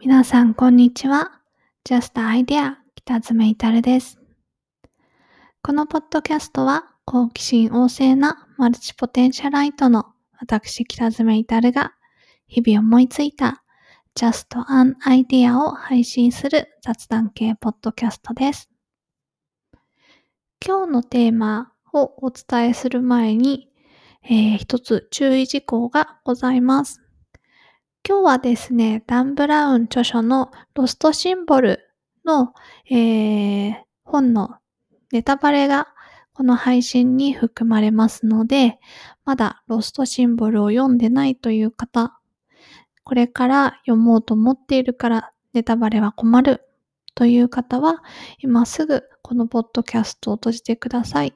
皆さん、こんにちは。Just Idea 北爪いたるです。このポッドキャストは、好奇心旺盛なマルチポテンシャライトの私北爪いたるが、日々思いついた Just an Idea を配信する雑談系ポッドキャストです。今日のテーマをお伝えする前に、えー一つ注意事項がございます。今日はですね、ダン・ブラウン著書のロストシンボルの、えー本のネタバレがこの配信に含まれますので、まだロストシンボルを読んでないという方、これから読もうと思っているからネタバレは困るという方は、今すぐこのポッドキャストを閉じてください。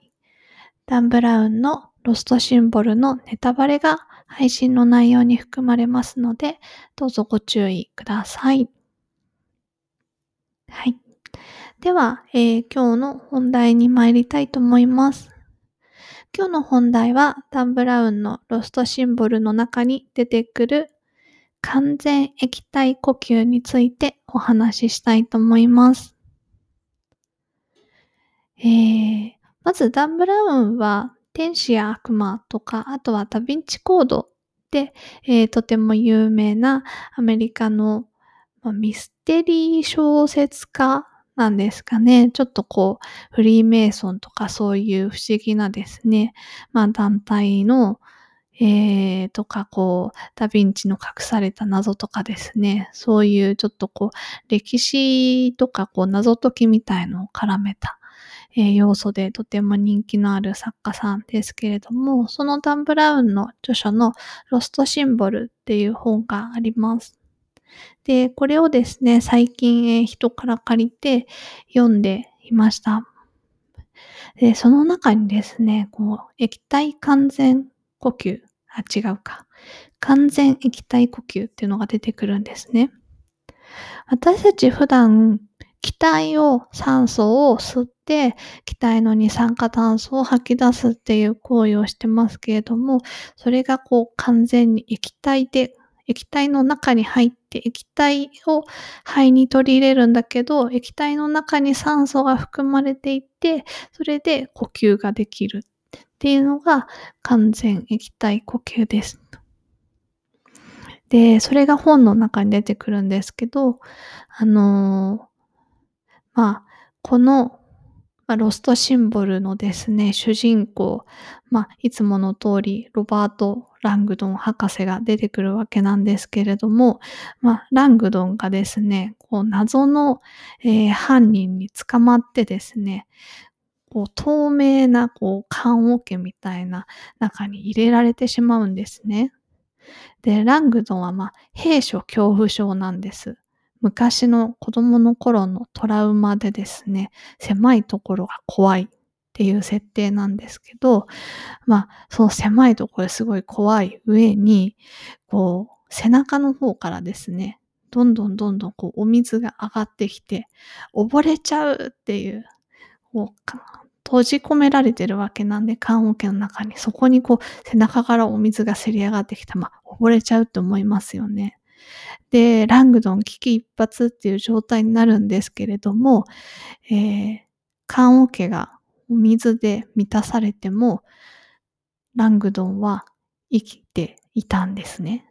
ダン・ブラウンのロストシンボルのネタバレが配信の内容に含まれますので、どうぞご注意ください。はい。では、えー今日の本題に参りたいと思います。今日の本題は、ダン・ブラウンのロストシンボルの中に出てくる完全液体呼吸についてお話ししたいと思います。えーまずダン・ブラウンは天使や悪魔とか、あとはダヴィンチコードで、えーとても有名なアメリカの、まあミステリー小説家なんですかね。ちょっとこう、フリーメイソンとかそういう不思議なですね、まあ団体の、えー、とかこう、ダヴィンチの隠された謎とかですね、そういうちょっとこう、歴史とかこう、謎解きみたいのを絡めた、え要素でとても人気のある作家さんですけれども、そのダン・ブラウンの著書のロストシンボルっていう本があります。で、これをですね、最近、え人から借りて読んでいました。で、その中にですね、こう、液体完全呼吸、あ、違うか。完全液体呼吸っていうのが出てくるんですね。私たち普段、気体を酸素を吸って、気体の二酸化炭素を吐き出すっていう行為をしてますけれども、それがこう完全に液体で、液体の中に入って、液体を肺に取り入れるんだけど、液体の中に酸素が含まれていて、それで呼吸ができるっていうのが完全液体呼吸です。で、それが本の中に出てくるんですけど、あのまあ、この、まあ、ロストシンボルのですね、主人公、まあ、いつもの通り、ロバート・ラングドン博士が出てくるわけなんですけれども、まあ、ラングドンがですね、こう、謎の、えー犯人に捕まってですね、こう、透明な、こう、棺桶みたいな中に入れられてしまうんですね。で、ラングドンは、まあ、兵所恐怖症なんです。昔の子供の頃のトラウマでですね、狭いところが怖いっていう設定なんですけど、まあ、その狭いところすごい怖い上に、こう、背中の方からですね、どんどんどんどんこうお水が上がってきて、溺れちゃうっていう、こう閉じ込められてるわけなんで、棺桶の中に、そこにこう背中からお水がせり上がってきた、まあ、溺れちゃうって思いますよね。で、ラングドン危機一髪っていう状態になるんですけれども、えー、棺桶がお水で満たされても、ラングドンは生きていたんですね。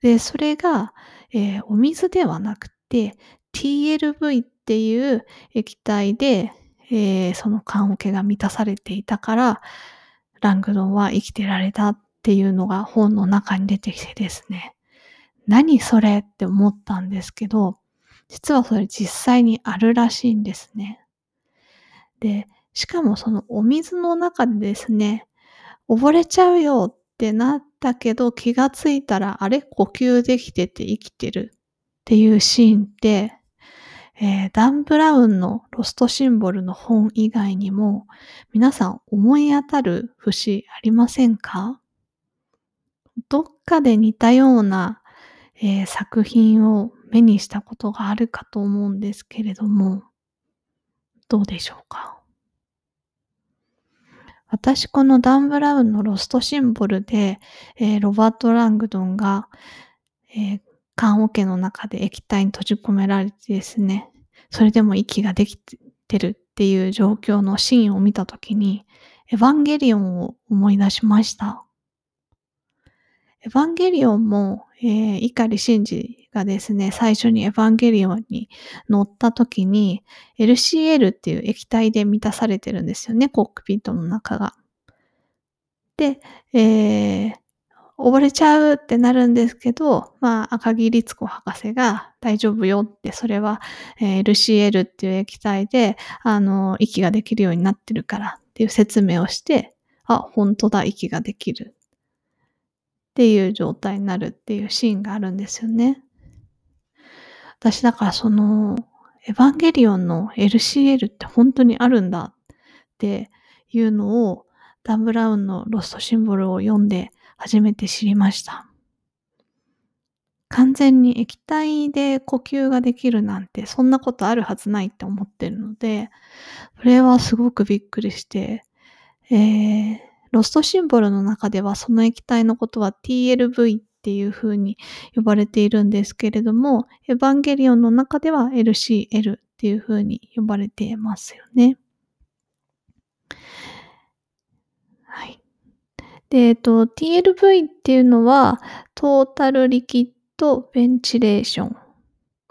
で、それが、えーお水ではなくて、TLV っていう液体で、えーその棺桶が満たされていたから、ラングドンは生きてられたっていうのが本の中に出てきてですね。何それ？って思ったんですけど、実はそれ実際にあるらしいんですね。で、しかもそのお水の中でですね、溺れちゃうよってなったけど気がついたらあれ呼吸できてて生きてるっていうシーンって、えーダン・ブラウンのロストシンボルの本以外にも皆さん思い当たる節ありませんかどっかで似たような、えー作品を目にしたことがあるかと思うんですけれども、どうでしょうか？私このダン・ブラウンのロストシンボルで、えーロバート・ラングドンが、えー棺桶の中で液体に閉じ込められてですね、それでも息ができてるっていう状況のシーンを見たときに、エヴァンゲリオンを思い出しました。エヴァンゲリオンも、えー、碇シンジがですね、最初にエヴァンゲリオンに乗った時に、LCL っていう液体で満たされてるんですよね、コックピットの中が。で、えー、溺れちゃうってなるんですけど、まあ、赤木律子博士が大丈夫よって、それは、えー、LCL っていう液体で、あの、息ができるようになってるからっていう説明をして、あ、本当だ、息ができるっていう状態になるっていうシーンがあるんですよね。私だからその、エヴァンゲリオンの LCL って本当にあるんだっていうのを、ダン・ブラウンのロストシンボルを読んで初めて知りました。完全に液体で呼吸ができるなんて、そんなことあるはずないって思ってるので、それはすごくびっくりして、えー、ロストシンボルの中ではその液体のことは TLV っていう風に呼ばれているんですけれども、エヴァンゲリオンの中では LCL っていう風に呼ばれていますよね。はい。で、えっと、TLV っていうのは、トータルリキッドベンチレーション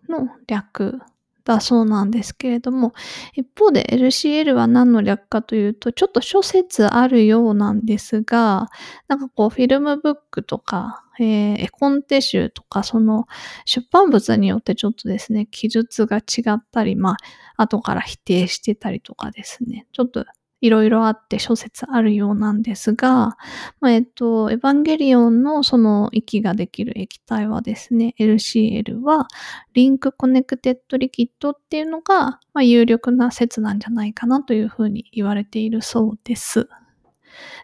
の略だそうなんですけれども、一方で LCL は何の略かというと、ちょっと諸説あるようなんですが、なんかこうフィルムブックとか、えー、絵コンテ集とか、その出版物によってちょっとですね、記述が違ったり、まあ、後から否定してたりとかですね、ちょっといろいろあって諸説あるようなんですが、まあ、えっと、エヴァンゲリオンのその息ができる液体はですね、LCL はLink Connected Liquid っていうのが、まあ、有力な説なんじゃないかなというふうに言われているそうです。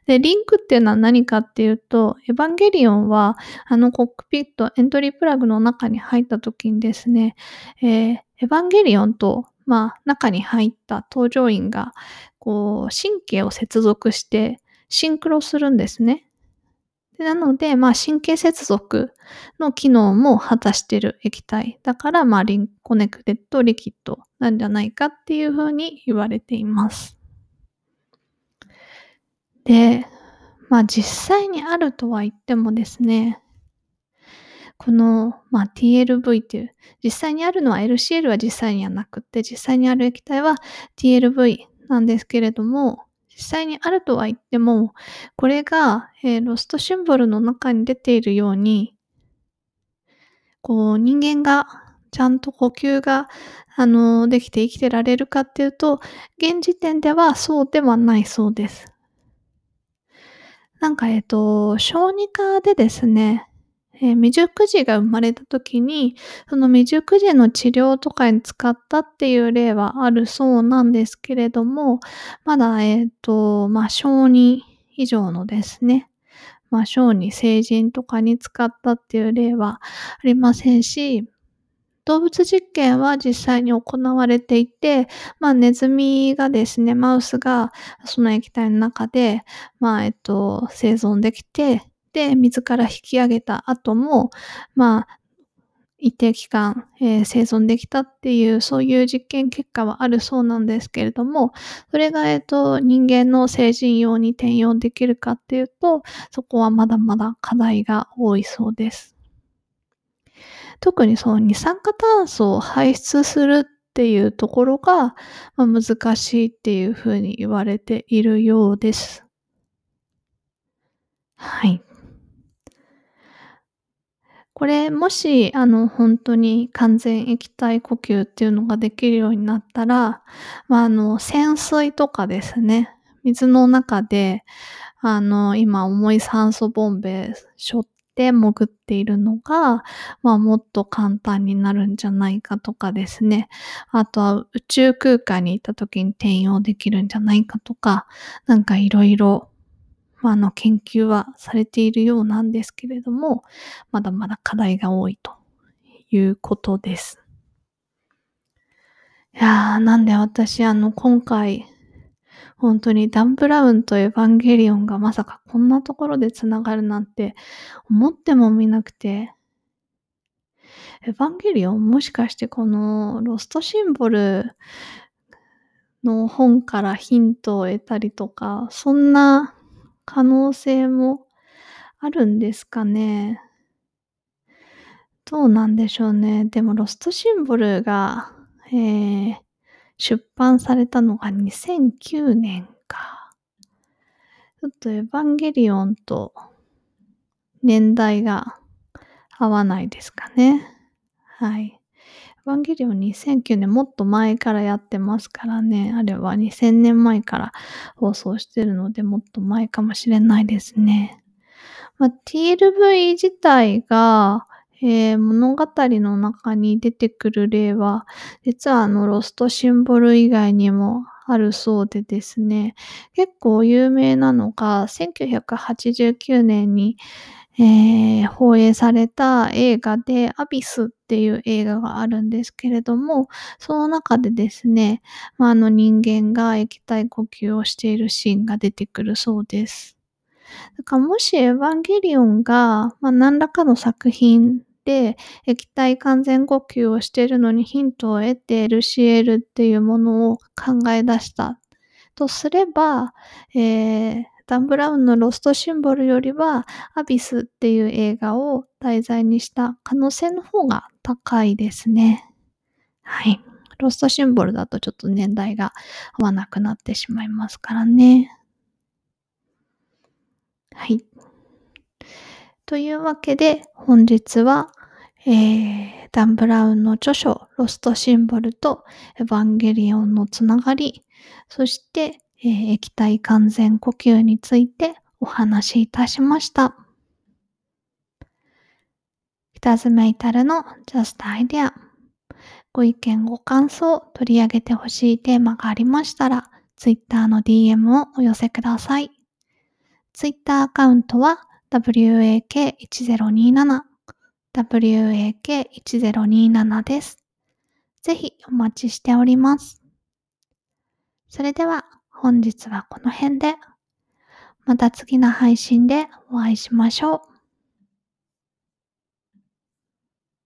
で、リンクっていうのは何かっていうと、エヴァンゲリオンは、あのコックピット、エントリープラグの中に入った時にですね、えー、エヴァンゲリオンと、まあ、中に入った搭乗員が、こう、神経を接続してシンクロするんですね。なので、まあ、神経接続の機能も果たしてる液体。だから、まあ、 Link Connected Liquid なんじゃないかっていうふうに言われています。で、まあ、実際にあるとは言ってもですね、この、まあ、TLV っていう、実際にあるのは LCL は実際にはなくって、実際にある液体は TLV なんですけれども、実際にあるとは言っても、これが、えー、ロストシンボルの中に出ているように、こう、人間がちゃんと呼吸が、あの、できて生きてられるかっていうと、現時点ではそうではないそうです。なんか、えっ、と、小児科でですね、えー、未熟児が生まれた時に、その未熟児の治療とかに使ったっていう例はあるそうなんですけれども、まだ、えっ、ー、と、まあ、小児以上のですね、まあ、小児成人とかに使ったっていう例はありませんし、動物実験は実際に行われていて、まあ、ネズミがですね、マウスがその液体の中で、まあ、えっと、生存できて、で、水から引き上げた後も、まあ、一定期間、えー、生存できたっていう、そういう実験結果はあるそうなんですけれども、それが、えっ、ー、と、人間の成人用に転用できるかっていうと、そこはまだまだ課題が多いそうです。特にその二酸化炭素を排出するっていうところが、まあ、難しいっていうふうに言われているようです。はい。これ、もし、あの、本当に完全液体呼吸っていうのができるようになったら、まあ、あの、潜水とかですね、水の中で、あの、今、重い酸素ボンベ背負って潜っているのが、まあ、もっと簡単になるんじゃないかとかですね。あとは、宇宙空間に行った時に転用できるんじゃないかとか、なんかいろいろまあ、あの研究はされているようなんですけれども、まだまだ課題が多いということです。いやー、なんで私、あの、今回、本当にダン・ブラウンとエヴァンゲリオンがまさかこんなところで繋がるなんて思ってもみなくて、エヴァンゲリオン、もしかしてこのロストシンボルの本からヒントを得たりとか、そんな可能性もあるんですかね。どうなんでしょうね。でもロストシンボルが、えー、出版されたのが2009年か。ちょっとエヴァンゲリオンと年代が合わないですかね。はい。ヴァンゲリオン2009年もっと前からやってますからね。あれは2000年前から放送してるのでもっと前かもしれないですね。まあ、TLV 自体が、えー、物語の中に出てくる例は、実はあのロストシンボル以外にもあるそうでですね、結構有名なのが、1989年に、えー、放映された映画で、アビスっていう映画があるんですけれども、その中でですね、まあ、あの人間が液体呼吸をしているシーンが出てくるそうです。だからもしエヴァンゲリオンが、まあ、何らかの作品で液体完全呼吸をしているのにヒントを得てルシエルっていうものを考え出したとすれば、えー、ダン・ブラウンのロストシンボルよりはアビスっていう映画を題材にした可能性の方が高いですね。はい。ロストシンボルだとちょっと年代が合わなくなってしまいますからね。はい。というわけで本日は、えー、ダン・ブラウンの著書ロストシンボルとエヴァンゲリオンのつながり、そして、えー、液体完全呼吸についてお話しいたしました。北爪至るの Just Idea ご意見ご感想取り上げてほしいテーマがありましたら Twitter の DM をお寄せください。Twitter アカウントは wak1027 wak1027 です。ぜひお待ちしております。それでは本日はこの辺で。また次の配信でお会いしましょう。